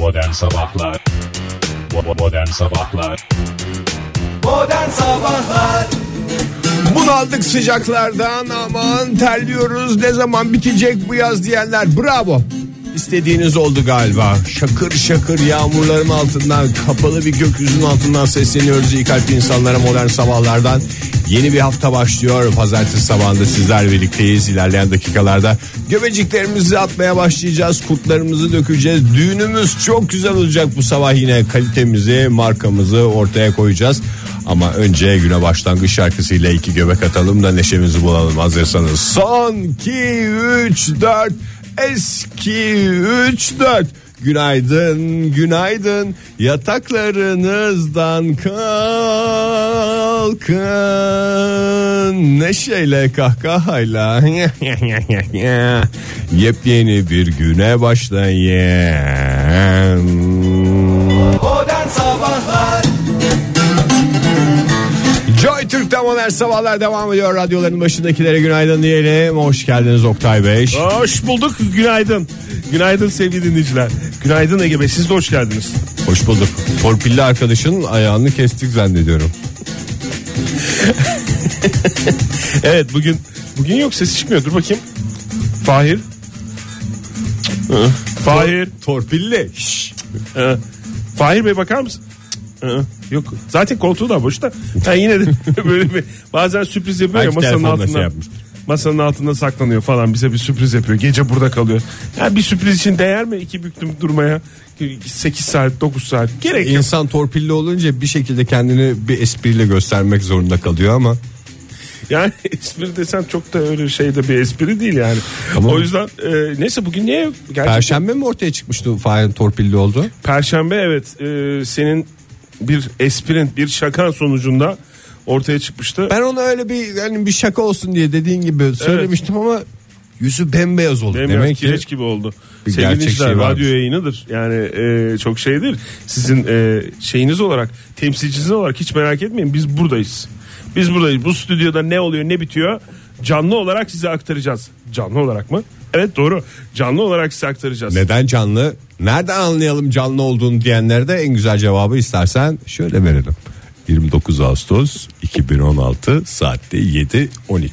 Modern Sabahlar. Modern Sabahlar. Modern Sabahlar. Bunaldık sıcaklardan aman terliyoruz ne zaman bitecek bu yaz diyenler bravo. İstediğiniz oldu galiba. Şakır şakır yağmurların altından kapalı bir gökyüzünün altından sesleniyoruz iyi kalpli insanlara modern sabahlardan. Yeni bir hafta başlıyor. Pazartesi sabahında sizler birlikteyiz. İlerleyen dakikalarda göbeciklerimizi atmaya başlayacağız. Kurtlarımızı dökeceğiz. Düğünümüz çok güzel olacak bu sabah yine kalitemizi, markamızı ortaya koyacağız. Ama önce güne başlangıç şarkısıyla iki göbek atalım da neşemizi bulalım hazırsanız. Son 2 3 4 eski 3 4 Günaydın, günaydın. Yataklarınızdan kalkın. Neşeyle kahkahayla. Yepyeni bir güne başlayın. Joy Türk'te modern sabahlar devam ediyor. Radyoların başındakilere günaydın diyelim. Hoş geldiniz Oktay Bey. Hoş bulduk günaydın. Günaydın sevgili dinleyiciler. Günaydın Ege Bey siz de hoş geldiniz. Hoş bulduk. Torpilli arkadaşın ayağını kestik zannediyorum. Evet bugün bugün yok sesi çıkmıyor dur bakayım. Fahir. Fahir. Torpilli. Hı. Fahir Bey bakar mısın? Yok zaten koltuğu da boş da. Ha, yine de böyle bir bazen sürpriz yapıyor ya Belki masanın telefonla altında. şey yapmıştır. masanın altında saklanıyor falan bize bir sürpriz yapıyor. Gece burada kalıyor. Ya bir sürpriz için değer mi iki büklüm durmaya? 8 saat 9 saat gerek yok. İnsan torpilli olunca bir şekilde kendini bir espriyle göstermek zorunda kalıyor ama Yani espri desen çok da öyle şey de bir espri değil yani. Ama- O yüzden e, neyse bugün niye gerçekten Perşembe mi ortaya çıkmıştı Fahir'in torpilli oldu? Perşembe evet e, senin bir esprin bir şakan sonucunda ortaya çıkmıştı. Ben ona öyle bir yani bir şaka olsun diye dediğin gibi söylemiştim ama yüzü bembeyaz oldu. Benim Demek kireç gibi oldu. bir Sevgili gerçek şey varmış. radyo yayınıdır. Yani e, çok şeydir. Sizin e, şeyiniz olarak, temsilciniz olarak hiç merak etmeyin. Biz buradayız. Biz buradayız. Bu stüdyoda ne oluyor, ne bitiyor? Canlı olarak size aktaracağız. Canlı olarak mı? Evet doğru. Canlı olarak size aktaracağız. neden canlı? Nereden anlayalım canlı olduğunu diyenlere de en güzel cevabı istersen şöyle verelim. 29 Ağustos 2016 saatte 7.12.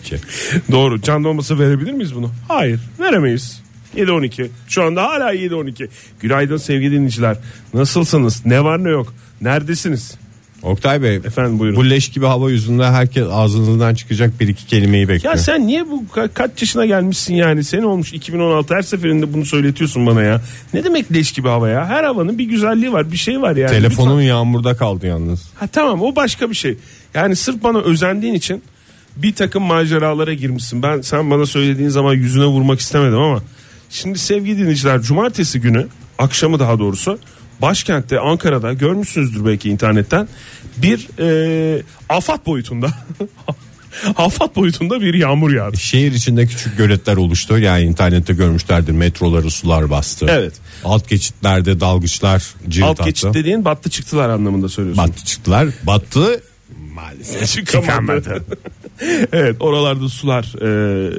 Doğru. Canlı olmasa verebilir miyiz bunu? Hayır. Veremeyiz. 7-12. Şu anda hala 7-12. Günaydın sevgili dinleyiciler. Nasılsınız? Ne var ne yok? Neredesiniz? Oktay Bey Efendim buyurun. bu leş gibi hava yüzünden herkes ağzınızdan çıkacak bir iki kelimeyi bekliyor. Ya sen niye bu ka- kaç yaşına gelmişsin yani? Sen olmuş 2016 her seferinde bunu söyletiyorsun bana ya. Ne demek leş gibi hava ya? Her havanın bir güzelliği var, bir şey var yani. Telefonum Lütfen. yağmurda kaldı yalnız. Ha tamam o başka bir şey. Yani sırf bana özendiğin için bir takım maceralara girmişsin. Ben sen bana söylediğin zaman yüzüne vurmak istemedim ama şimdi sevgili dinleyiciler cumartesi günü akşamı daha doğrusu başkentte Ankara'da görmüşsünüzdür belki internetten bir e, afat boyutunda afat boyutunda bir yağmur yağdı. Şehir içinde küçük göletler oluştu. Yani internette görmüşlerdir. Metroları sular bastı. Evet. Alt geçitlerde dalgıçlar cirit Alt attı. geçit dediğin battı çıktılar anlamında söylüyorsun. Battı çıktılar. Battı. Maalesef Çıkamadı. evet oralarda sular e,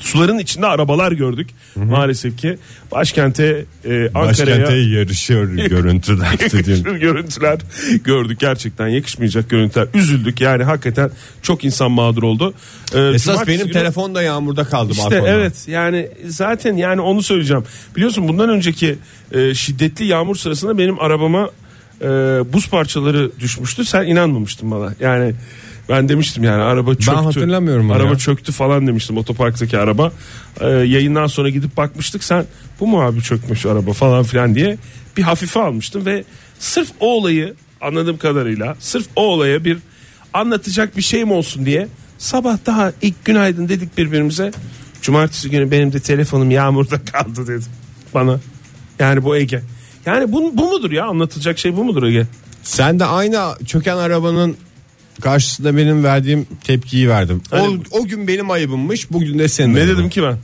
suların içinde arabalar gördük. Maalesef ki başkente e, Başkente Ankara'ya yarışıyor görüntüler yakışır görüntüler gördük gerçekten yakışmayacak görüntüler üzüldük yani hakikaten çok insan mağdur oldu. E, Esas cumartesi benim günü- telefon da yağmurda kaldı işte balkonda. evet yani zaten yani onu söyleyeceğim. Biliyorsun bundan önceki e, şiddetli yağmur sırasında benim arabama e, buz parçaları düşmüştü. Sen inanmamıştın bana. Yani ben demiştim yani araba çöktü. hatırlamıyorum onu Araba ya. çöktü falan demiştim otoparktaki araba. E, yayından sonra gidip bakmıştık sen bu mu abi çökmüş araba falan filan diye bir hafife almıştım ve sırf o olayı anladığım kadarıyla sırf o olaya bir anlatacak bir şeyim olsun diye sabah daha ilk günaydın dedik birbirimize. Cumartesi günü benim de telefonum yağmurda kaldı dedim bana. Yani bu Ege. Yani bu, bu mudur ya anlatılacak şey bu mudur Ege? Sen de aynı çöken arabanın karşısında benim verdiğim tepkiyi verdim. O, Hani- o gün benim ayıbımmış bugün de senin. Ne ayıbın. dedim ki ben?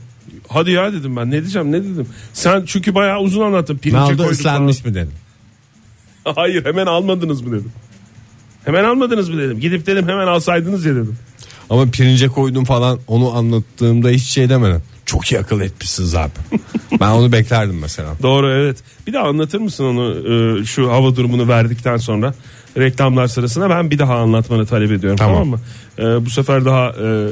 Hadi ya dedim ben ne diyeceğim ne dedim. Sen çünkü bayağı uzun anlattın. Ne Pirince oldu koyduk ıslanmış mı dedim. falan. Hayır hemen almadınız mı dedim. Hemen almadınız mı dedim. Gidip dedim hemen alsaydınız ya dedim. Ama pirince koydum falan onu anlattığımda hiç şey demedim. Çok iyi akıl etmişsiniz abi. ben onu beklerdim mesela. Doğru evet. Bir daha anlatır mısın onu e, şu hava durumunu verdikten sonra reklamlar sırasında ben bir daha anlatmanı talep ediyorum tamam, Tamam. mı? E, bu sefer daha e,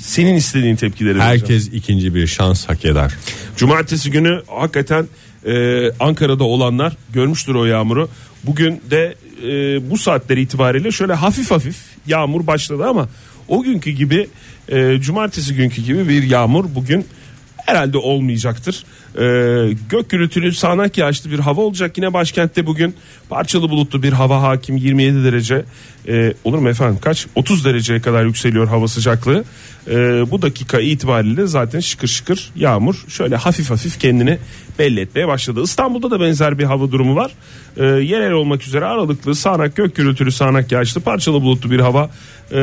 senin istediğin tepkileri vereceğim. Herkes ikinci bir şans hak eder. Cumartesi günü hakikaten e, Ankara'da olanlar görmüştür o yağmuru. Bugün de e, bu saatler itibariyle şöyle hafif hafif yağmur başladı ama o günkü gibi e, cumartesi günkü gibi bir yağmur bugün herhalde olmayacaktır. E, gök gürültülü sağanak yağışlı bir hava olacak yine başkentte bugün. Parçalı bulutlu bir hava hakim 27 derece E, olur mu efendim? Kaç? 30 dereceye kadar yükseliyor hava sıcaklığı. E, bu dakika itibariyle zaten şıkır şıkır yağmur şöyle hafif hafif kendini belli etmeye başladı. İstanbul'da da benzer bir hava durumu var. E, yerel olmak üzere aralıklı sağanak gök gürültülü sağanak yağışlı parçalı bulutlu bir hava. E,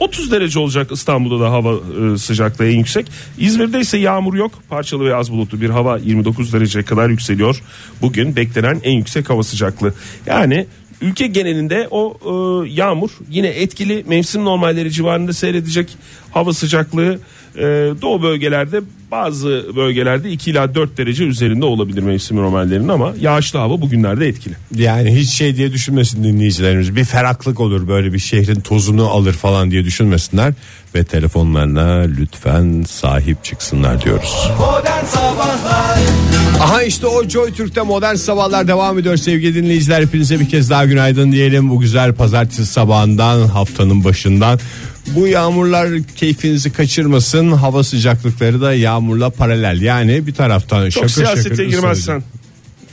30 derece olacak İstanbul'da da hava e, sıcaklığı en yüksek. İzmir'de ise yağmur yok. Parçalı ve az bulutlu bir hava 29 dereceye kadar yükseliyor. Bugün beklenen en yüksek hava sıcaklığı. Yani ülke genelinde o e, yağmur yine etkili. Mevsim normalleri civarında seyredecek hava sıcaklığı e, doğu bölgelerde bazı bölgelerde 2 ila 4 derece üzerinde olabilir mevsim normallerinin ama yağışlı hava bugünlerde etkili. Yani hiç şey diye düşünmesin dinleyicilerimiz. Bir feraklık olur böyle bir şehrin tozunu alır falan diye düşünmesinler. Ve telefonlarına lütfen sahip çıksınlar diyoruz. Modern Sabahlar Aha işte o Joy Türk'te modern sabahlar devam ediyor sevgili dinleyiciler. Hepinize bir kez daha günaydın diyelim. Bu güzel pazartesi sabahından haftanın başından. Bu yağmurlar keyfinizi kaçırmasın. Hava sıcaklıkları da yağmurla paralel. Yani bir taraftan Çok şakır şakır siyasete girmezsen.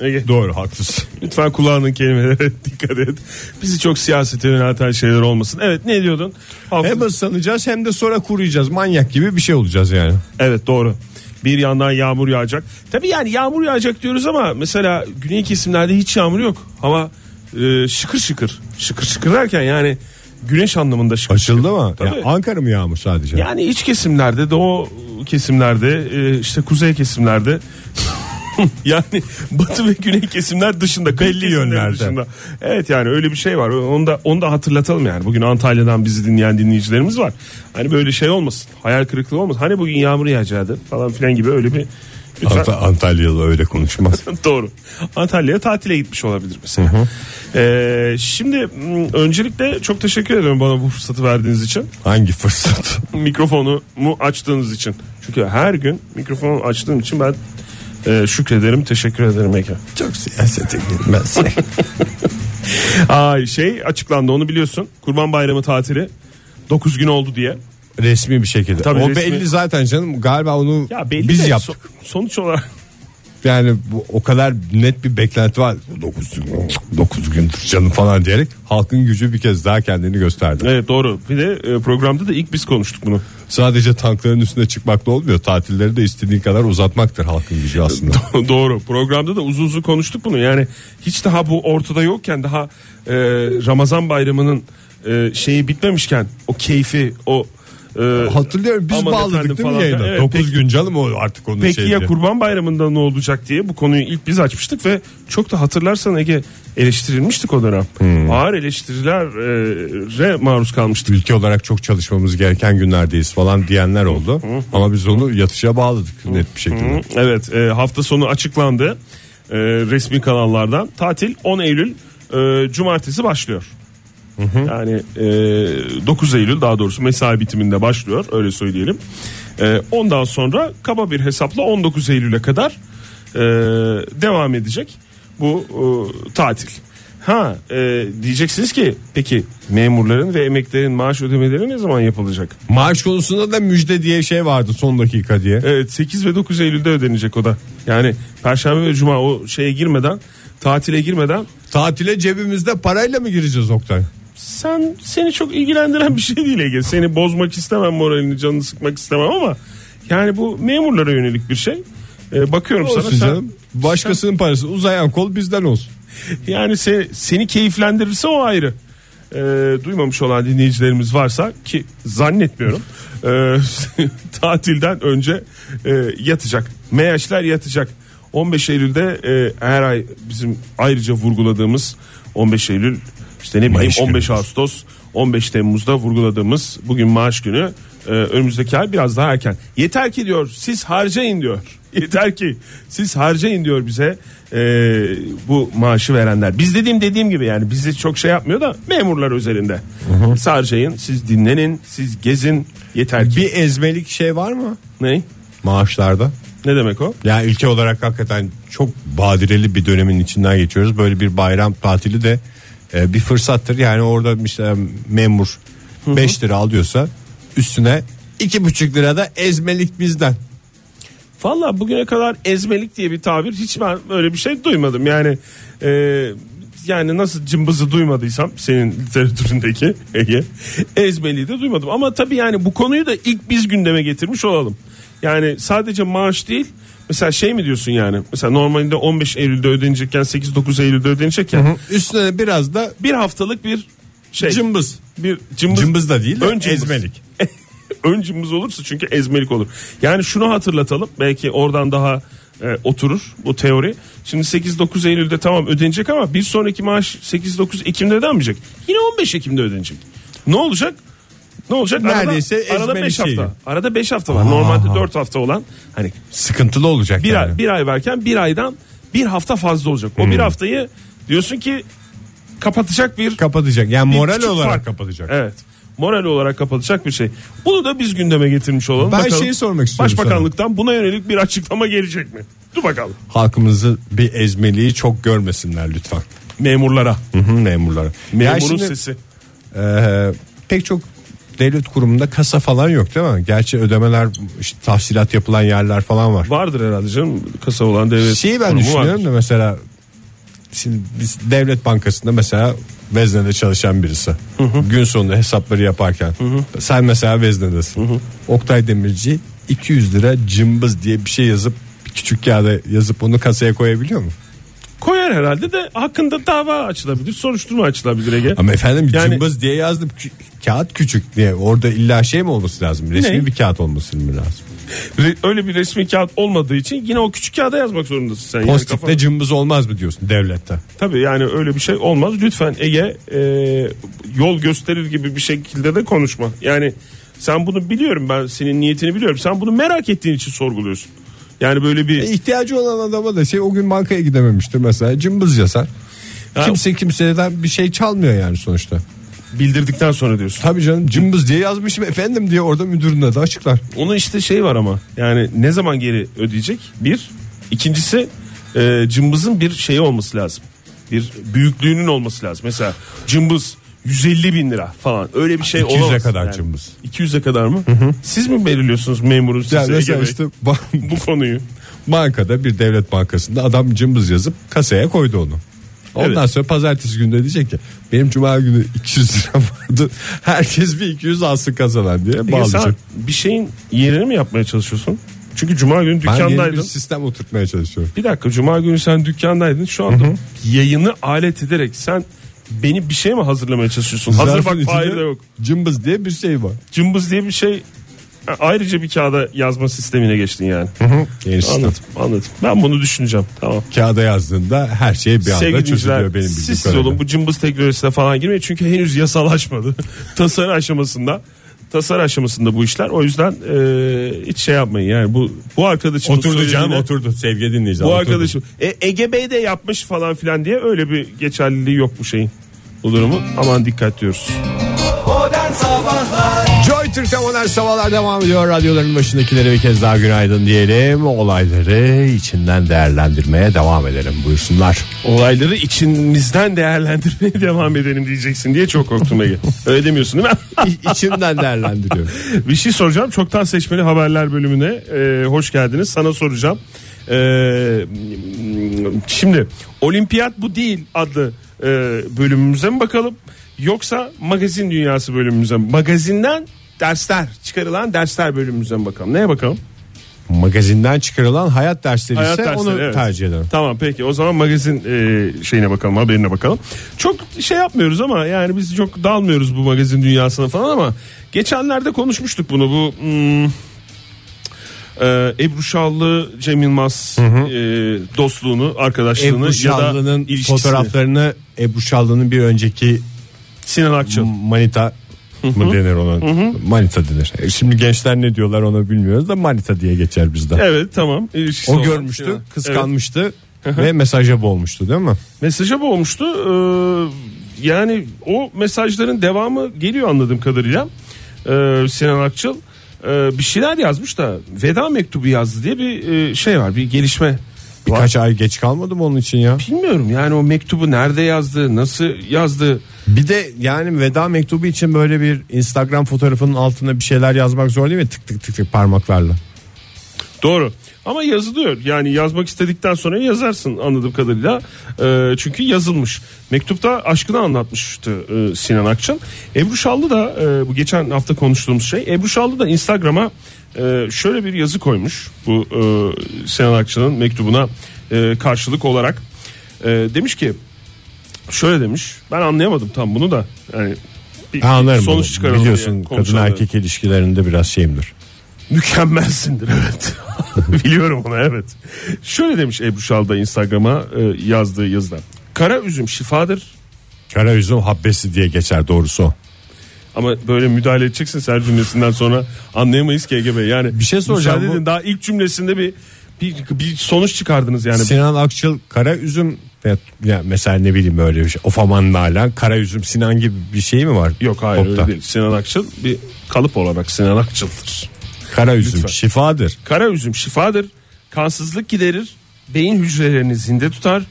Ege. Doğru haklısın. Lütfen kulağının kelimelere dikkat et. Bizi çok siyasete yönelten şeyler olmasın. Evet ne diyordun? Hafta- Hem ıslanacağız hem de sonra kuruyacağız. Manyak gibi bir şey olacağız yani. Evet doğru. Bir yandan yağmur yağacak. Tabii yani yağmur yağacak diyoruz ama mesela güney kesimlerde hiç yağmur yok. Hava e, şıkır şıkır. Şıkır şıkır derken yani güneş anlamında şıkır Açıldı mı? Tabii. Ya Ankara mı yağmur sadece? Yani iç kesimlerde, doğu kesimlerde, e, işte kuzey kesimlerde yani batı ve güney kesimler dışında Belli yönlerde. dışında. Evet yani öyle bir şey var. Onu da onu da hatırlatalım yani. Bugün Antalya'dan bizi dinleyen dinleyicilerimiz var. Hani böyle şey olmasın. Hayal kırıklığı olmasın. Hani bugün yağmur yağacaktı falan filan gibi öyle bir. Ant- Antalyalı öyle konuşmaz. Doğru. Antalya'ya tatile gitmiş olabilir mesela. Ee, şimdi öncelikle çok teşekkür ederim bana bu fırsatı verdiğiniz için. Hangi fırsat? Mikrofonu mu açtığınız için. Çünkü her gün mikrofonu açtığım için ben e, şükrederim, teşekkür ederim Ege. Çok siyasete girmez. Ay şey açıklandı onu biliyorsun. Kurban Bayramı tatili 9 gün oldu diye. Resmi bir şekilde. Tabii o resmi. belli zaten canım. Galiba onu Ya belli biz de yaptık. so- sonuç olarak Yani bu o kadar net bir beklenti var. 9 gün 9 gündür canım falan diyerek halkın gücü bir kez daha kendini gösterdi. evet doğru. Bir de e, programda da ilk biz konuştuk bunu. Sadece tankların üstüne çıkmakla olmuyor. Tatilleri de istediğin kadar uzatmaktır halkın gücü aslında. Doğru. Programda da uzun uzun konuştuk bunu. Yani hiç daha bu ortada yokken daha e, Ramazan bayramının e, şeyi bitmemişken o keyfi o e, Hatırlıyorum biz aman bağladık değil mi falan. yayına? Evet, 9 peki- gün canım o artık onun Peki şeyi. ya kurban bayramında ne olacak diye bu konuyu ilk biz açmıştık ve çok da hatırlarsan Ege eleştirilmiştik o dönem. Hmm. Ağır eleştirilere maruz kalmıştık. Ülke olarak çok çalışmamız gereken günlerdeyiz falan diyenler oldu. Ama biz onu yatışa bağladık net bir şekilde. Evet e, hafta sonu açıklandı e, resmi kanallardan. Tatil 10 Eylül e, cumartesi başlıyor. Yani e, 9 Eylül daha doğrusu mesai bitiminde başlıyor öyle söyleyelim. E, ondan sonra kaba bir hesapla 19 Eylül'e kadar e, devam edecek bu e, tatil. Ha e, diyeceksiniz ki peki memurların ve emeklerin maaş ödemeleri ne zaman yapılacak? Maaş konusunda da müjde diye şey vardı son dakika diye. Evet 8 ve 9 Eylül'de ödenecek o da. Yani Perşembe ve Cuma o şeye girmeden tatile girmeden Tatile cebimizde parayla mı gireceğiz Oktay? Sen seni çok ilgilendiren bir şey değil Ege. Seni bozmak istemem moralini canını sıkmak istemem ama yani bu memurlara yönelik bir şey. Ee, bakıyorum sana Olsun sen- canım. Başkasının parası uzayan kol bizden olsun. yani se- seni keyiflendirirse o ayrı. Ee, duymamış olan dinleyicilerimiz varsa ki zannetmiyorum ee, tatilden önce e, yatacak. Meyaşlar yatacak. 15 Eylül'de e, her ay bizim ayrıca vurguladığımız 15 Eylül işte ne bileyim Maaş 15 günümüz. Ağustos 15 Temmuz'da vurguladığımız bugün maaş günü Ee, önümüzdeki ay biraz daha erken. Yeter ki diyor siz harcayın diyor. Yeter ki siz harcayın diyor bize ee, bu maaşı verenler. Biz dediğim dediğim gibi yani bizi çok şey yapmıyor da memurlar üzerinde. Siz harcayın, siz dinlenin, siz gezin. Yeter ki. Bir ezmelik şey var mı Ne? maaşlarda? Ne demek o? Yani ülke olarak hakikaten çok badireli bir dönemin içinden geçiyoruz. Böyle bir bayram tatili de e, bir fırsattır. Yani orada işte memur 5 lira alıyorsa üstüne iki buçuk lira da ezmelik bizden. Valla bugüne kadar ezmelik diye bir tabir hiç ben öyle bir şey duymadım. Yani e, yani nasıl cımbızı duymadıysam senin literatüründeki Ege ezmeliği de duymadım. Ama tabii yani bu konuyu da ilk biz gündeme getirmiş olalım. Yani sadece maaş değil mesela şey mi diyorsun yani mesela normalde 15 Eylül'de ödenecekken 8-9 Eylül'de ödenecekken Üstüne biraz da bir haftalık bir şey cımbız. bir cımbız, Cımbız da değil de Ön cımbız. ezmelik. ön cımbız olursa çünkü ezmelik olur. Yani şunu hatırlatalım belki oradan daha e, oturur bu teori. Şimdi 8-9 Eylül'de tamam ödenecek ama bir sonraki maaş 8-9 Ekim'de ödenmeyecek. Yine 15 Ekim'de ödenecek. Ne olacak? Ne olacak? Neredeyse arada, arada ezmelik 5 hafta. Arada 5 hafta var. Normalde 4 hafta olan hani Sıkıntılı olacak bir yani. ay, bir ay verken bir aydan bir hafta fazla olacak. O bir haftayı diyorsun ki kapatacak bir Kapatacak. Yani bir moral olarak fark. kapatacak. Evet. Moral olarak kapatacak bir şey. Bunu da biz gündeme getirmiş olalım. Ben Bakalım şeyi sormak istiyorum Başbakanlıktan buna yönelik bir açıklama gelecek mi? Dur bakalım. Halkımızı bir ezmeliği çok görmesinler lütfen. Memurlara. Hı hı, memurlara. Memurun Ya şimdi, sesi. e, pek çok devlet kurumunda kasa falan yok değil mi? Gerçi ödemeler işte tahsilat yapılan yerler falan var. Vardır herhalde canım kasa olan devlet. Şeyi ben kurumu düşünüyorum vardır. da mesela şimdi biz devlet bankasında mesela veznede çalışan birisi. Gün sonunda hesapları yaparken sen mesela veznedesin. Oktay Demirci 200 lira cımbız diye bir şey yazıp küçük kağıda yazıp onu kasaya koyabiliyor mu? Koyar herhalde de hakkında dava açılabilir. Soruşturma açılabilir Ege. Ama efendim Yani- cımbız diye yazdım. Kü- kağıt küçük diye. Orada illa şey mi olması lazım? Resmi Ne? bir kağıt olması mı lazım? Öyle bir resmi kağıt olmadığı için yine o küçük kağıda yazmak zorundasın sen. Yani Pozitifle kafan- cımbız olmaz mı diyorsun devlette? Tabii yani öyle bir şey olmaz. Lütfen Ege e, yol gösterir gibi bir şekilde de konuşma. Yani sen bunu biliyorum ben senin niyetini biliyorum. Sen bunu merak ettiğin için sorguluyorsun. Yani böyle bir E, ihtiyacı olan adama da şey o gün bankaya gidememiştir mesela cımbız yazar. Ha. Kimse kimseden bir şey çalmıyor yani sonuçta. bildirdikten sonra diyorsun. Tabii canım cımbız diye yazmışım efendim diye orada müdürüne de açıklar. Onun işte şey var ama yani ne zaman geri ödeyecek? Bir. İkincisi e, cımbızın bir şeyi olması lazım. Bir büyüklüğünün olması lazım. Mesela cımbız 150 bin lira falan öyle bir şey 200'e olamaz. kadar yani. cımbız. 200'e kadar mı? Siz mi belirliyorsunuz memurun size Yani mesela işte bu konuyu? bankada bir devlet bankasında adam cımbız yazıp kasaya koydu onu. Ondan Evet. sonra pazartesi günü de diyecek ki benim cuma günü 200 lira vardı. Herkes bir 200 alsın kasadan diye bağlayacak. sen bir şeyin yerini mi yapmaya çalışıyorsun? Çünkü cuma günü Ben yeni bir dükkandaydın. sistem oturtmaya çalışıyorum. Bir dakika cuma günü sen dükkandaydın. Şu anda yayını alet ederek sen beni bir şey mi hazırlamaya çalışıyorsun? Hazır bak Fahir de yok. Cımbız diye bir şey var. Cımbız diye bir şey ayrıca bir kağıda yazma sistemine geçtin yani. Anladım anladım. Ben bunu düşüneceğim. Tamam. Kağıda yazdığında her şey bir anda Sevgili çözülüyor benim bildiğim siz kadarıyla. olun bu cımbız teknolojisine falan girmeyin. Çünkü henüz yasalaşmadı. Tasarı aşamasında. Tasarı aşamasında bu işler. O yüzden e, hiç şey yapmayın. Yani bu bu arkadaşım Oturdu canım oturdu sevgili dinleyiciler. Bu oturdu. arkadaşım e, Ege Bey de yapmış falan filan diye öyle bir geçerliliği yok bu şeyin. Bu durumu aman dikkat diyoruz. Modern Sabahlar Joy Türk'te modern sabahlar devam ediyor. Radyoların başındakilere bir kez daha günaydın diyelim. Olayları içinden değerlendirmeye devam edelim. Buyursunlar. Olayları içimizden değerlendirmeye devam edelim diyeceksin diye çok korktum Ege. Öyle demiyorsun değil mi? İ- İçimden değerlendiriyorum. bir şey soracağım. Çoktan seçmeli haberler bölümüne e, hoş geldiniz. Sana soracağım. E, şimdi Olimpiyat bu değil adlı e, bölümümüze mi bakalım? Yoksa magazin dünyası bölümümüze mi? Magazinden dersler çıkarılan dersler bölümümüze mi bakalım? Neye bakalım? Magazinden çıkarılan hayat dersleri Hayat ise dersleri, onu evet. tercih ederim. Tamam peki o zaman magazin e, şeyine bakalım haberine bakalım. Çok şey yapmıyoruz ama yani biz çok dalmıyoruz bu magazin dünyasına falan ama geçenlerde konuşmuştuk bunu bu hmm, e, Ebru Şallı Cem Yılmaz e, dostluğunu arkadaşlığını Ebru ya da ilişkisini fotoğraflarını Ebru Şallı'nın bir önceki Sinan Akçıl manita mı denir ona? Manita denir. E, Şimdi gençler ne diyorlar onu bilmiyoruz da manita diye geçer bizde. Evet tamam. İlişkisi O olan görmüştü, Sinan. Evet. kıskanmıştı ve mesaja boğmuştu değil mi? Mesaja boğmuştu. Ee, yani o mesajların devamı geliyor anladığım kadarıyla. Ee, Sinan Akçıl e, bir şeyler yazmış da veda mektubu yazdı diye bir e, şey var bir gelişme. Birkaç ay geç kalmadı mı onun için ya? Bilmiyorum yani o mektubu nerede yazdı nasıl yazdı Bir de yani veda mektubu için böyle bir Instagram fotoğrafının altına bir şeyler yazmak zor değil mi? Tık tık tık tık parmaklarla. Doğru. Ama yazılıyor. Yani yazmak istedikten sonra yazarsın anladığım kadarıyla. Ee, çünkü yazılmış. Mektupta aşkını anlatmıştı e, Sinan Akçıl. Ebru Şallı da e, bu geçen hafta konuştuğumuz şey. Ebru Şallı da Instagram'a e, şöyle bir yazı koymuş. Bu e, Sinan Akçıl'ın mektubuna e, karşılık olarak. E, demiş ki şöyle demiş. Ben anlayamadım tam bunu da. Yani bir, anlarım sonuç çıkaralım Biliyorsun kadın erkek ilişkilerinde biraz şeyimdir. Mükemmelsindir evet. Biliyorum onu evet. Şöyle demiş Ebru Şal da Instagram'a e, yazdığı yazıda. Kara üzüm şifadır Kara üzüm habbesi diye geçer doğrusu ama böyle müdahale edeceksin her cümlesinden sonra anlayamayız ki Ege Bey. Yani Bir şey soracağım, müsaade bu- edin, daha ilk cümlesinde bir bir, bir sonuç çıkardınız yani. Sinan Akçıl kara üzüm ya mesela ne bileyim böyle bir şey. Ofaman Nalan kara üzüm Sinan gibi bir şey mi var? Yok hayır Popta? öyle değil. Sinan Akçıl bir kalıp olarak Sinan Akçıl'dır. Kara üzüm Lütfen. şifadır. Kara üzüm şifadır. Kansızlık giderir. Beyin hücrelerini zinde tutar.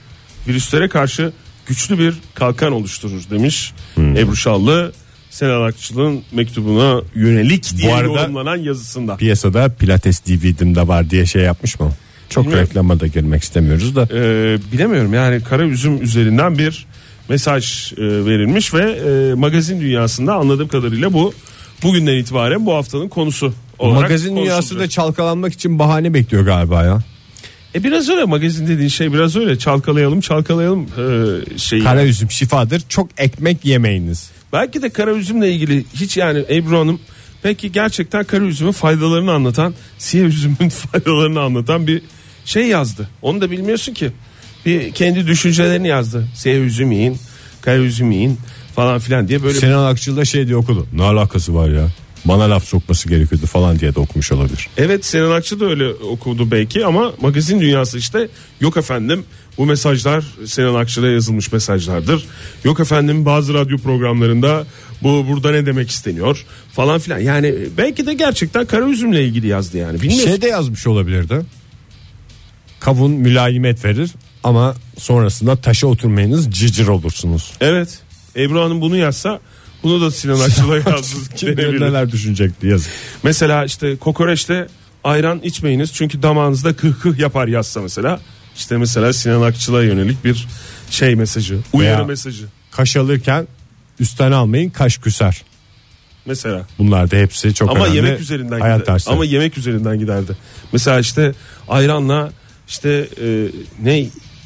Virüslere karşı güçlü bir kalkan oluşturur demiş Hmm. Ebru Şallı. Senan Akçıl'ın mektubuna yönelik diye Bu arada- yorumlanan yazısında. Piyasada pilates DVD'm de var diye şey yapmış mı? Çok Bilmiyorum. reklama da girmek istemiyoruz da. Ee, bilemiyorum yani kara üzüm üzerinden bir mesaj e, verilmiş ve e, magazin dünyasında anladığım kadarıyla bu bugünden itibaren bu haftanın konusu olarak Magazin dünyası da çalkalanmak için bahane bekliyor galiba ya. E biraz öyle magazin dediğin şey biraz öyle çalkalayalım çalkalayalım e, şeyi. Kara üzüm şifadır. Çok ekmek yemeyiniz. Belki de kara üzümle ilgili hiç yani Ebru Hanım peki gerçekten kara üzümün faydalarını anlatan siyah üzümün faydalarını anlatan bir şey yazdı. Onu da bilmiyorsun ki. Bir kendi düşüncelerini yazdı. Siyah üzüm yiyin, kara üzüm yiyin falan filan diye böyle Sinan Akçıl da şey diye okudu. Ne alakası var ya? Bana laf sokması gerekiyordu falan diye de okumuş olabilir. Evet Sinan Akçı da öyle okudu belki ama magazin dünyası işte yok efendim bu mesajlar Sinan Akçı'da yazılmış mesajlardır. Yok efendim bazı radyo programlarında bu burada ne demek isteniyor falan filan. Yani belki de gerçekten kara üzümle ilgili yazdı yani. Bilmiyorum. Şey de yazmış olabilirdi. Kavun mülayimet verir ama sonrasında taşa oturmayınız cicir olursunuz. Evet. Ebru Hanım bunu yazsa bunu da Sinan Akçı'da yazdı. Kim bilir denebilir. neler düşünecekti yazık. Mesela işte kokoreçte ayran içmeyiniz çünkü damağınızda kıh kıh yapar yazsa mesela. İşte mesela Sinan Akçıl'a yönelik bir şey mesajı, uyarı Veya- mesajı Kaş alırken üstten almayın kaş küser. mesela. Bunlar da hepsi çok Ama önemli. yemek üzerinden hayat gider. dersleri. Ama yemek üzerinden giderdi. Mesela işte ayranla işte e, ne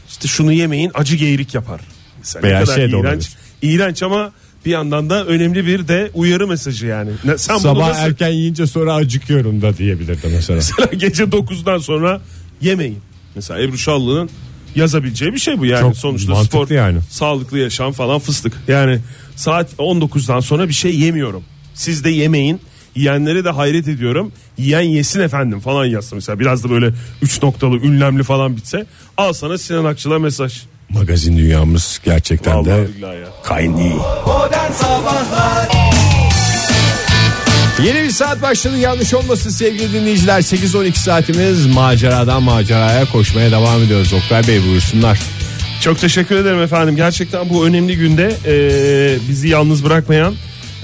işte şunu yemeyin acı geğirik yapar. Mesela Veya ne kadar şey de iğrenç. olabilir. İğrenç ama bir yandan da önemli bir de uyarı mesajı yani. Sen Sabah nasıl- erken yiyince sonra acıkıyorum da diyebilirdi mesela. Mesela gece 9'dan sonra yemeyin. Mesela Ebru Şallı'nın yazabileceği bir şey bu yani. Çok Sonuçta spor, yani. sağlıklı yaşam falan fıstık. Yani saat 19'dan sonra bir şey yemiyorum. Siz de yemeyin. Yiyenlere de hayret ediyorum. Yiyen yesin efendim falan yazsa mesela. Biraz da böyle 3 noktalı ünlemli falan bitse. Al sana Sinan Akçıl'a mesaj. Magazin dünyamız gerçekten de Vallahi ya. kaynıyor. Yeni bir saat başladı yanlış olmasın sevgili dinleyiciler 8-12 saatimiz maceradan maceraya koşmaya devam ediyoruz Oktay Bey buyursunlar. Çok teşekkür ederim efendim. Gerçekten bu önemli günde e, bizi yalnız bırakmayan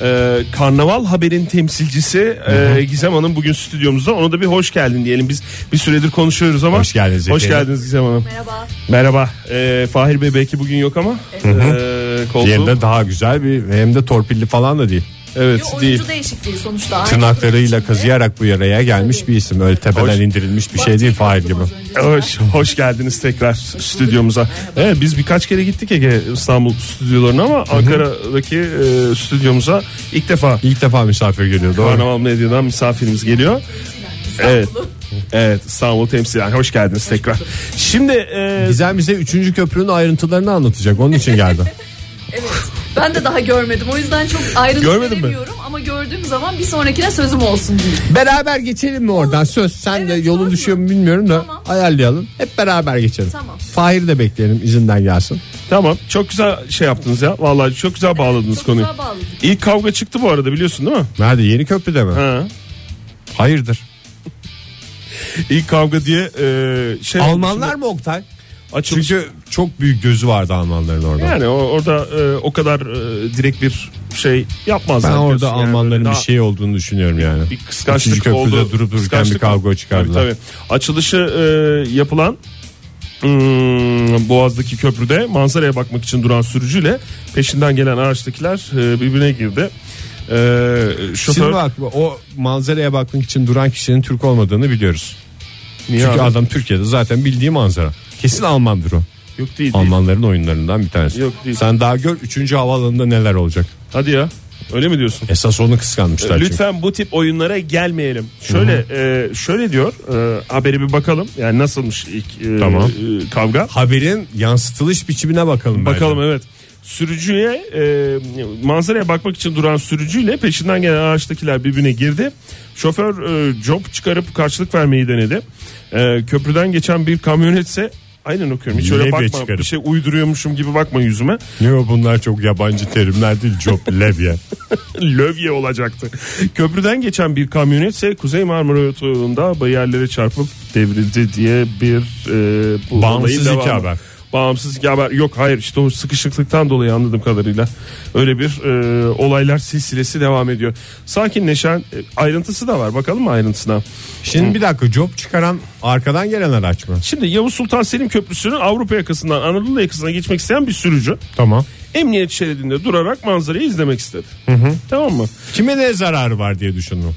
e, Karnaval Haber'in temsilcisi e, Gizem Hanım bugün stüdyomuzda. Ona da bir hoş geldin diyelim. Biz bir süredir konuşuyoruz ama. Hoş geldiniz Hoş efendim. geldiniz Gizem Hanım. Merhaba. Merhaba. E, Fahir Bey belki bugün yok ama. E, koltuğu- daha güzel bir hem de torpilli falan da değil. Evet Bir değil. oyuncu değişikliği sonuçta. Tırnaklarıyla kazıyarak bu yaraya gelmiş bir isim. Öyle tepeden Hoş. indirilmiş bir şey değil Fahir gibi. Hoş, hoş geldiniz tekrar stüdyomuza. Evet biz birkaç kere gittik Ege İstanbul stüdyolarına ama Ankara'daki e, stüdyomuza ilk defa İlk defa misafir geliyor doğru. Karnaval Medya'dan misafirimiz geliyor. Evet. Evet İstanbul temsilen hoş geldiniz tekrar. Şimdi e, Gizem bize 3. köprünün ayrıntılarını anlatacak onun için geldi. Evet. Ben de daha görmedim. O yüzden çok ayrıntı Görmedin mi? veremiyorum ama gördüğüm zaman bir sonrakine sözüm olsun diye. Beraber geçelim mi oradan söz sen de Evet, yolun olur düşüyor mu? bilmiyorum da Tamam. ayarlayalım hep beraber geçelim. Tamam. Fahir'i de bekleyelim izinden gelsin. Tamam çok güzel şey yaptınız ya. Vallahi çok güzel bağladınız Çok konuyu. güzel bağladık. İlk kavga çıktı bu arada biliyorsun değil mi? Nerede yeni köprüde mi? Ha. Hayırdır? İlk kavga diye e, şey Almanlar mı Oktay? Açılış Çünkü çok büyük gözü vardı Almanların orada. yani o, orada e, o kadar e, direkt bir şey yapmazlar. ben orada yani. Almanların Daha bir şey olduğunu düşünüyorum yani. bir kıskançlık İkinci köprüde oldu. durup dururken bir kavga çıkardılar. Tabii, tabii. Açılışı e, yapılan hmm, Boğaz'daki köprüde manzaraya bakmak için duran sürücüyle peşinden gelen araçtakiler e, birbirine girdi. E, şoför Şimdi bak o manzaraya bakmak için duran kişinin Türk olmadığını biliyoruz. Niye Çünkü abi? adam Türkiye'de zaten bildiği manzara. Kesin Almandır o. yok değil. Almanların oyunlarından bir tanesi. Yok, değil. Sen daha gör 3. havaalanında neler olacak. Hadi ya. Öyle mi diyorsun? Esas onu kıskanmışlar çünkü. Lütfen bu tip oyunlara gelmeyelim. Şöyle e, şöyle diyor. E, haberi bir bakalım. Yani nasılmış ilk e, Tamam. e, kavga? Haberin yansıtılış biçimine bakalım. Bakalım bence. evet. Sürücüye e, manzaraya bakmak için duran sürücüyle peşinden gelen araçtakiler birbirine girdi. Şoför e, job çıkarıp karşılık vermeyi denedi. E, köprüden geçen bir kamyonetse aynen okuyorum. Hiç öyle Levye bakma. çıkarıp. Bir şey uyduruyormuşum gibi bakma yüzüme. Ne o bunlar çok yabancı terimler değil. Job levye. Lövye olacaktı. Köprüden geçen bir kamyonetse Kuzey Marmara Otoyolu'nda bariyerlere çarpıp devrildi diye bir e, bu Bağımsız devamı. haber. Bağımsız haber yok hayır işte o sıkışıklıktan dolayı anladığım kadarıyla öyle bir e, olaylar silsilesi devam ediyor. Sakinleşen e, ayrıntısı da var bakalım mı ayrıntısına. Şimdi bir dakika job çıkaran arkadan gelen araç mı? Şimdi Yavuz Sultan Selim Köprüsü'nün Avrupa yakasından Anadolu yakasına geçmek isteyen bir sürücü Tamam. Emniyet şeridinde durarak manzarayı izlemek istedi. Tamam mı? Kime ne zararı var diye düşündüm.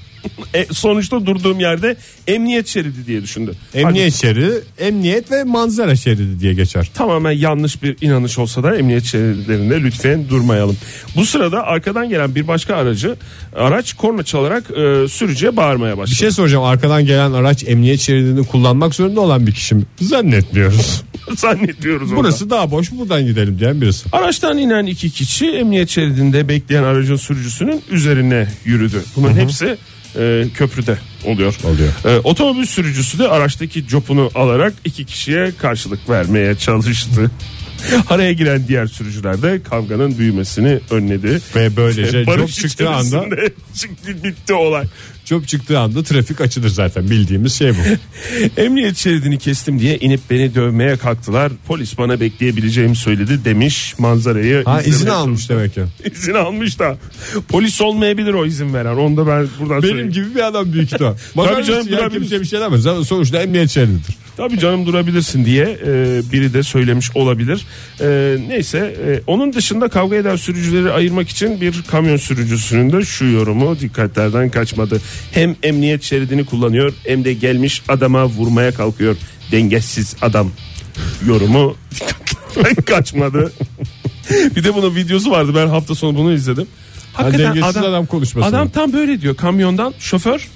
E, sonuçta durduğum yerde emniyet şeridi diye düşündü. Emniyet şeridi, emniyet ve manzara şeridi diye geçer. tamamen yanlış bir inanış olsa da emniyet şeritlerinde lütfen durmayalım. Bu sırada arkadan gelen bir başka aracı araç korna çalarak e, sürücüye bağırmaya başladı. Bir şey soracağım arkadan gelen araç emniyet şeridini kullanmak zorunda olan bir kişi mi? Zannetmiyoruz. zannediyoruz orada. Burası daha boş buradan gidelim diyen birisi. Araçtan inen iki kişi emniyet şeridinde bekleyen aracın sürücüsünün üzerine yürüdü. Bunların hepsi e, köprüde oluyor. Oluyor. E, otomobil sürücüsü de araçtaki copunu alarak iki kişiye karşılık vermeye çalıştı. Araya giren diğer sürücüler de kavganın büyümesini önledi. Ve böylece Barış job çıktığı anda çıktı bitti olay. Job çıktığı anda trafik açılır zaten bildiğimiz şey bu. Emniyet şeridini kestim diye inip beni dövmeye kalktılar. Polis bana bekleyebileceğimi söyledi demiş manzarayı. Ha izin izlemeye almış demek ki. İzin almış da. Polis olmayabilir o izin veren. Onu da ben buradan Benim söyleyeyim. gibi bir adam büyük ihtimal. Bakar Tabii canım, mısın ya kimse bir şey demez. Zaten Sonuçta emniyet şerididir. Tabii canım durabilirsin diye e, biri de söylemiş olabilir. E, neyse e, onun dışında kavga eden sürücüleri ayırmak için bir kamyon sürücüsünün de şu yorumu dikkatlerden kaçmadı. Hem emniyet şeridini kullanıyor hem de gelmiş adama vurmaya kalkıyor. Dengesiz adam yorumu dikkatlerden kaçmadı. bir de bunun videosu vardı ben hafta sonu bunu izledim. dengesiz adam konuşması Adam tam böyle diyor kamyondan şoför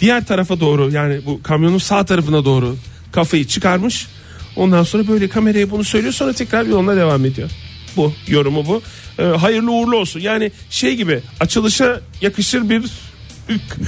diğer tarafa doğru yani bu kamyonun sağ tarafına doğru kafayı çıkarmış. Ondan sonra böyle kameraya bunu söylüyor sonra tekrar yoluna devam ediyor. Bu yorumu bu. Ee, hayırlı uğurlu olsun. Yani şey gibi açılışa yakışır bir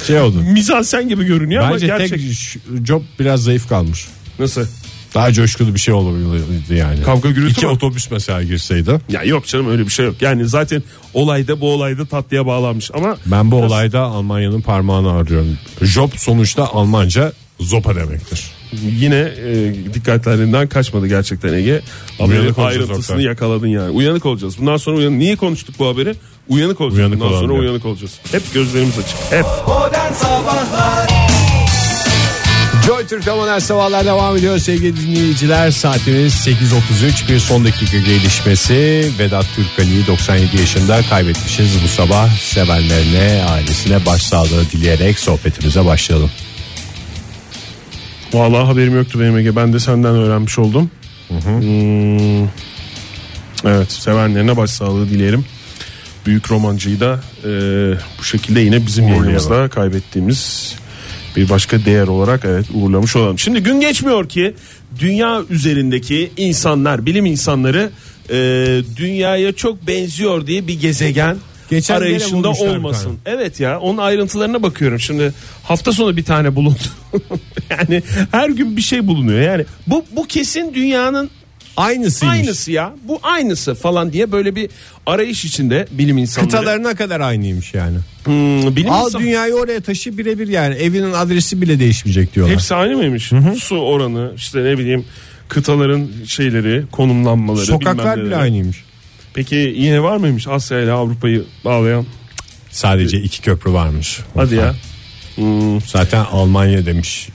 Şey oldu. mizansen gibi görünüyor ama Bence gerçek. tek job biraz zayıf kalmış. Nasıl? Daha coşkulu bir şey olabilirdi yani. Kavga gürültü İki mü? otobüs mesela girseydi. Ya yok canım öyle bir şey yok. Yani zaten olayda bu olayda tatlıya bağlanmış ama Ben bu olayda Almanya'nın parmağını arıyorum. Job sonuçta Almanca zopa demektir. Yine e, dikkatlerinden kaçmadı gerçekten Ege. Haberin Uyanık olacağız ayrıntısını yakaladın yani. Uyanık olacağız. Bundan sonra uyanık. Niye konuştuk bu haberi? Uyanık olacağız. Uyanık Bundan sonra diyor. uyanık olacağız. Hep gözlerimiz açık. Hep. Joy Türk'te modern sabahlar devam ediyor sevgili dinleyiciler. Saatimiz 8.33 bir son dakika gelişmesi. Vedat Türkali'yi 97 yaşında kaybetmişiz bu sabah. Sevenlerine, ailesine başsağlığı dileyerek sohbetimize başlayalım. Vallahi haberim yoktu benim Ege. Ben de senden öğrenmiş oldum. Hmm. Evet sevenlerine başsağlığı dileyelim. Büyük romancıyı da e, bu şekilde yine bizim Uğurlayalım. yayınımızda kaybettiğimiz bir başka değer olarak evet uğurlamış olalım. Şimdi gün geçmiyor ki dünya üzerindeki insanlar, bilim insanları e, dünyaya çok benziyor diye bir gezegen Geçen arayışında olmasın. Evet ya onun ayrıntılarına bakıyorum. Şimdi hafta sonu bir tane bulundu. yani her gün bir şey bulunuyor. Yani bu bu kesin dünyanın Aynısıymış. aynısı ya. Bu aynısı falan diye böyle bir arayış içinde bilim insanları. Kıtalarına kadar aynıymış yani. Hmm, bilim Al insan- dünyayı oraya taşı birebir yani. Evinin adresi bile değişmeyecek diyorlar. Hepsi aynı mıymış? Su oranı işte ne bileyim kıtaların şeyleri konumlanmaları Sokaklar bile aynıymış. Peki yine var mıymış Asya ile Avrupa'yı bağlayan? Sadece iki köprü varmış. Hadi ya. Zaten Almanya demiş.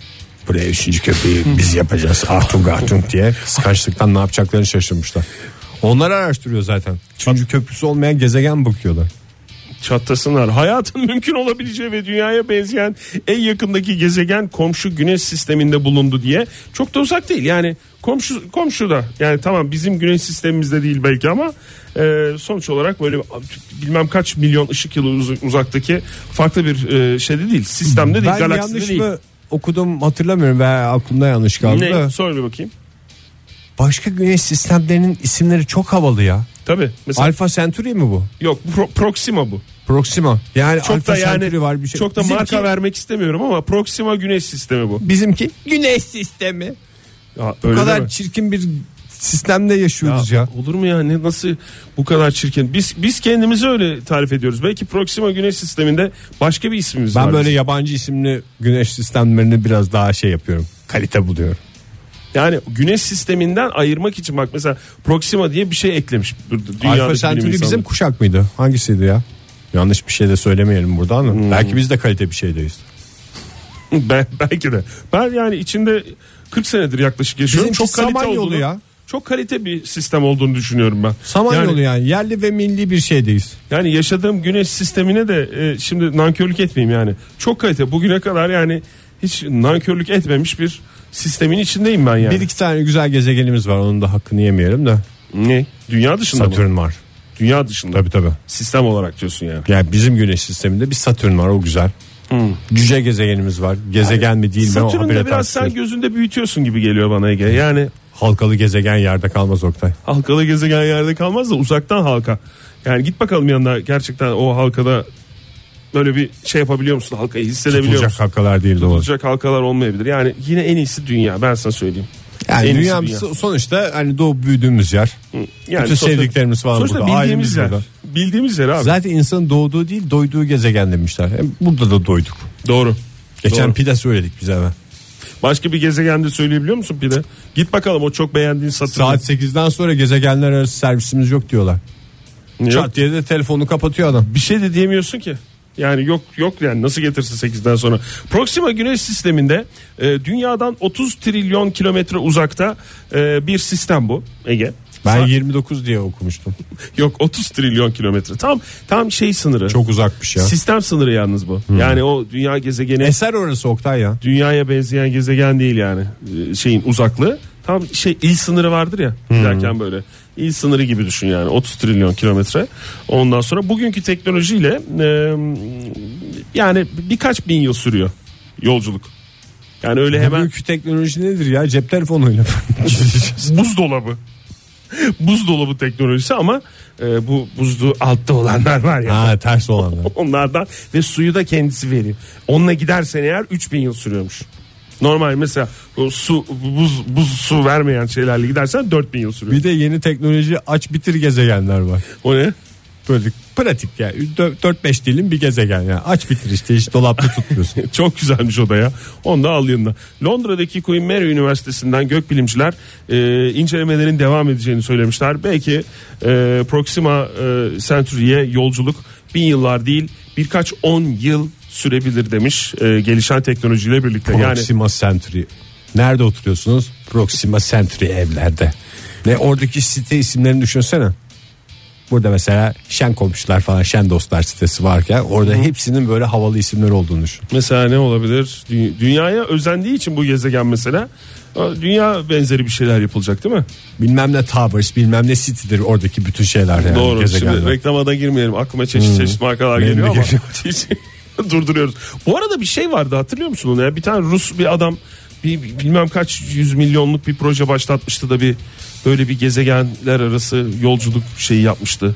Buraya üçüncü köprüyü biz yapacağız. Artung Artung diye. Kıskançlıktan ne yapacaklarını şaşırmışlar. Onlar araştırıyor zaten. Üçüncü köprüsü olmayan gezegen bakıyorlar. Çatlasınlar. Hayatın mümkün olabileceği ve dünyaya benzeyen en yakındaki gezegen komşu güneş sisteminde bulundu diye. Çok da uzak değil. Yani komşu komşu da yani tamam bizim güneş sistemimizde değil belki ama e, sonuç olarak böyle bilmem kaç milyon ışık yılı uz- uzaktaki farklı bir e, şeyde değil. Sistemde değil, ben galakside yanlış değil. mı okudum hatırlamıyorum veya aklımda yanlış kaldı Ne? da. Söyle bir bakayım. Başka güneş sistemlerinin isimleri çok havalı ya. Tabii. Mesela Alfa Centauri mi bu? yok Pro- Proxima bu. Proxima. Yani Çok Alfa da yani var bir şey. çok da Bizimki- marka vermek istemiyorum ama Proxima güneş sistemi bu. Bizimki güneş sistemi. Ya, Bu öyle kadar çirkin bir sistemde yaşıyoruz ya. Olur mu ya ne nasıl bu kadar çirkin? Biz biz kendimizi öyle tarif ediyoruz. Belki Proxima Güneş sisteminde başka bir ismimiz var. Ben böyle bizim. yabancı isimli güneş sistemlerini biraz daha şey yapıyorum. Kalite buluyorum. yani Güneş sisteminden ayırmak için bak mesela Proxima diye bir şey eklemiş. Dünyadaki Alfa Centauri bizim kuşak mıydı? Hangisiydi ya? Yanlış bir şey de söylemeyelim burada ama Hmm. belki biz de kalite bir şeydeyiz. ben, belki de. Ben yani içinde 40 senedir yaklaşık yaşıyorum. Bizimki çok kalite olduğunu. ya. Çok kalite bir sistem olduğunu düşünüyorum ben. Samanyolu yani, yani. yerli ve milli bir şeydeyiz. yani yaşadığım güneş sistemine de e, şimdi nankörlük etmeyeyim yani. Çok kalite. Bugüne kadar yani hiç nankörlük etmemiş bir sistemin içindeyim ben yani. Bir iki tane güzel gezegenimiz var onun da hakkını yemeyelim de. Ne? Dünya dışında mı? Satürn var. Dünya dışında. Tabii tabii. Sistem olarak diyorsun yani. Yani bizim güneş sisteminde bir Satürn var o güzel. Cüce gezegenimiz var. Gezegen mi değil mi Satürn'de biraz sen tartışılır. gözünde büyütüyorsun gibi geliyor bana Ege. Yani Halkalı gezegen yerde kalmaz Oktay. halkalı gezegen yerde kalmaz da uzaktan halka. Yani git bakalım yanına gerçekten o halkada böyle bir şey yapabiliyor musun? Halkayı hissedebiliyor Tutulacak musun? halkalar değil doğru. Tutulacak halkalar olmayabilir. Yani yine en iyisi dünya ben sana söyleyeyim. Yani En dünya dünya. sonuçta hani doğup büyüdüğümüz yer. Yani Bütün sonuçta- sevdiklerimiz falan sonuçta burada. bildiğimiz yer. burada. Bildiğimiz yer abi. Zaten insanın doğduğu değil doyduğu gezegen demişler. Hem burada da doyduk. Doğru. Geçen Doğru. pide söyledik bize hemen. Başka bir gezegende söyleyebiliyor musun pide? Git bakalım o çok beğendiğin Satürn. Saat 8'den sonra gezegenler arası servisimiz yok diyorlar. Yok. Çat diye de telefonu kapatıyor adam. bir şey de diyemiyorsun ki. Yani yok yok yani nasıl getirsin 8'den sonra. Proxima Güneş sisteminde e, dünyadan 30 trilyon kilometre uzakta e, bir sistem bu Ege. Ben Sa- 29 diye okumuştum. yok 30 trilyon kilometre. Tam tam şey sınırı. Çok uzakmış ya. Sistem sınırı yalnız bu. Yani o dünya gezegeni Eser orası Oktay ya. dünyaya benzeyen gezegen değil yani. E, şeyin uzaklığı. Tam şey il sınırı vardır ya derken böyle. İl sınırı gibi düşün yani 30 trilyon kilometre. Ondan sonra bugünkü teknolojiyle e, yani birkaç bin yıl sürüyor yolculuk. Yani öyle Hemen... Bugünkü teknoloji nedir ya? Cep telefonuyla. buzdolabı. buzdolabı teknolojisi ama e, bu buzlu altta olanlar var ya. ha ters olanlar. Onlardan ve suyu da kendisi veriyor. Onunla gidersen eğer 3000 yıl sürüyormuş. Normal mesela o su buz buz su vermeyen şeylerle gidersen 4000 yıl sürüyor. Bir de yeni teknoloji aç bitir gezegenler var. O ne? Böyle pratik ya. 4-5 dilim bir gezegen ya. Aç bitir işte hiç dolapta tutmuyorsun. Çok güzelmiş o da ya. Onu da al yanına. Londra'daki Queen Mary Üniversitesi'nden gökbilimciler e, incelemelerin devam edeceğini söylemişler. Belki e, Proxima e, Centauri'ye yolculuk bin yıllar değil birkaç on yıl sürebilir demiş e, gelişen teknolojiyle birlikte. Yani Proxima Centauri. Nerede oturuyorsunuz? Proxima Centauri evlerde. Ne oradaki site isimlerini düşünsene. Burada mesela şen komşular falan şen dostlar sitesi varken orada hepsinin böyle havalı isimleri olduğunu düşün. Mesela ne olabilir? Dü- Dünyaya özendiği için bu gezegen mesela e, dünya benzeri bir şeyler yapılacak değil mi? Bilmem ne Towers bilmem ne City'dir oradaki bütün şeyler yani Doğru. gezegenler. Şimdi reklama da girmeyelim. Aklıma çeşit çeşit markalar Benim geliyor ama geliyor. durduruyoruz. Bu arada bir şey vardı hatırlıyor musun onu ya? Bir tane Rus bir adam bir bilmem kaç yüz milyonluk bir proje başlatmıştı da bir böyle bir gezegenler arası yolculuk şeyi yapmıştı.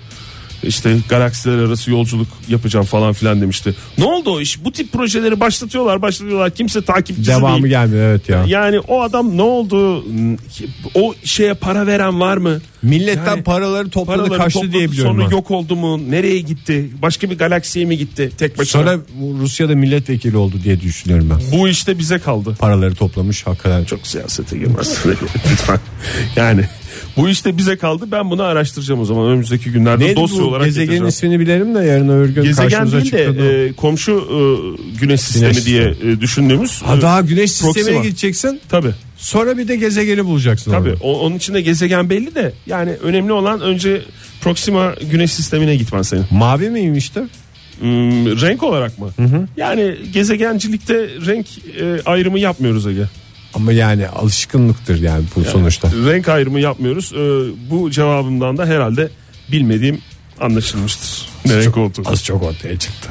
İşte galaksiler arası yolculuk yapacağım falan filan demişti. Ne oldu o iş? Bu tip projeleri başlatıyorlar, başlatıyorlar. Kimse takipçisi Devamı değil. gelmiyor evet ya. Yani o adam ne oldu? O şeye para veren var mı? Milletten Yani paraları topladı Paraları kaçtı topladı, diye biliyorum. Sonra ben. yok oldu mu? Nereye gitti? Başka bir galaksiye mi gitti? Tek başına. Sonra Rusya'da milletvekili oldu diye düşünüyorum ben. bu işte bize kaldı. Paraları toplamış hakikaten çok. Çok siyasete girmez. Lütfen. Yani bu işte bize kaldı. Ben bunu araştıracağım o zaman önümüzdeki günlerde Neydi dosya bu olarak gezegenin getireceğim. ismini bilelim de yarın öbür gün Gezegen karşımıza değil de e, komşu e, güneş sistemi Güneş diye e, düşündüğümüz. Ha e, daha güneş sistemine Proxima. gideceksin. Tabii. Sonra bir de gezegeni bulacaksın. Tabii. orada. O, onun içinde gezegen belli de yani önemli olan önce Proxima güneş sistemine gitmen senin. Mavi miymişti? Hmm, renk olarak mı? Yani gezegencilikte renk e, ayrımı yapmıyoruz Ege. Ama yani alışkınlıktır yani bu sonuçta. Renk ayrımı yapmıyoruz. E, bu cevabımdan da herhalde bilmediğim anlaşılmıştır. Ne renk olduğu. Az çok ortaya çıktı.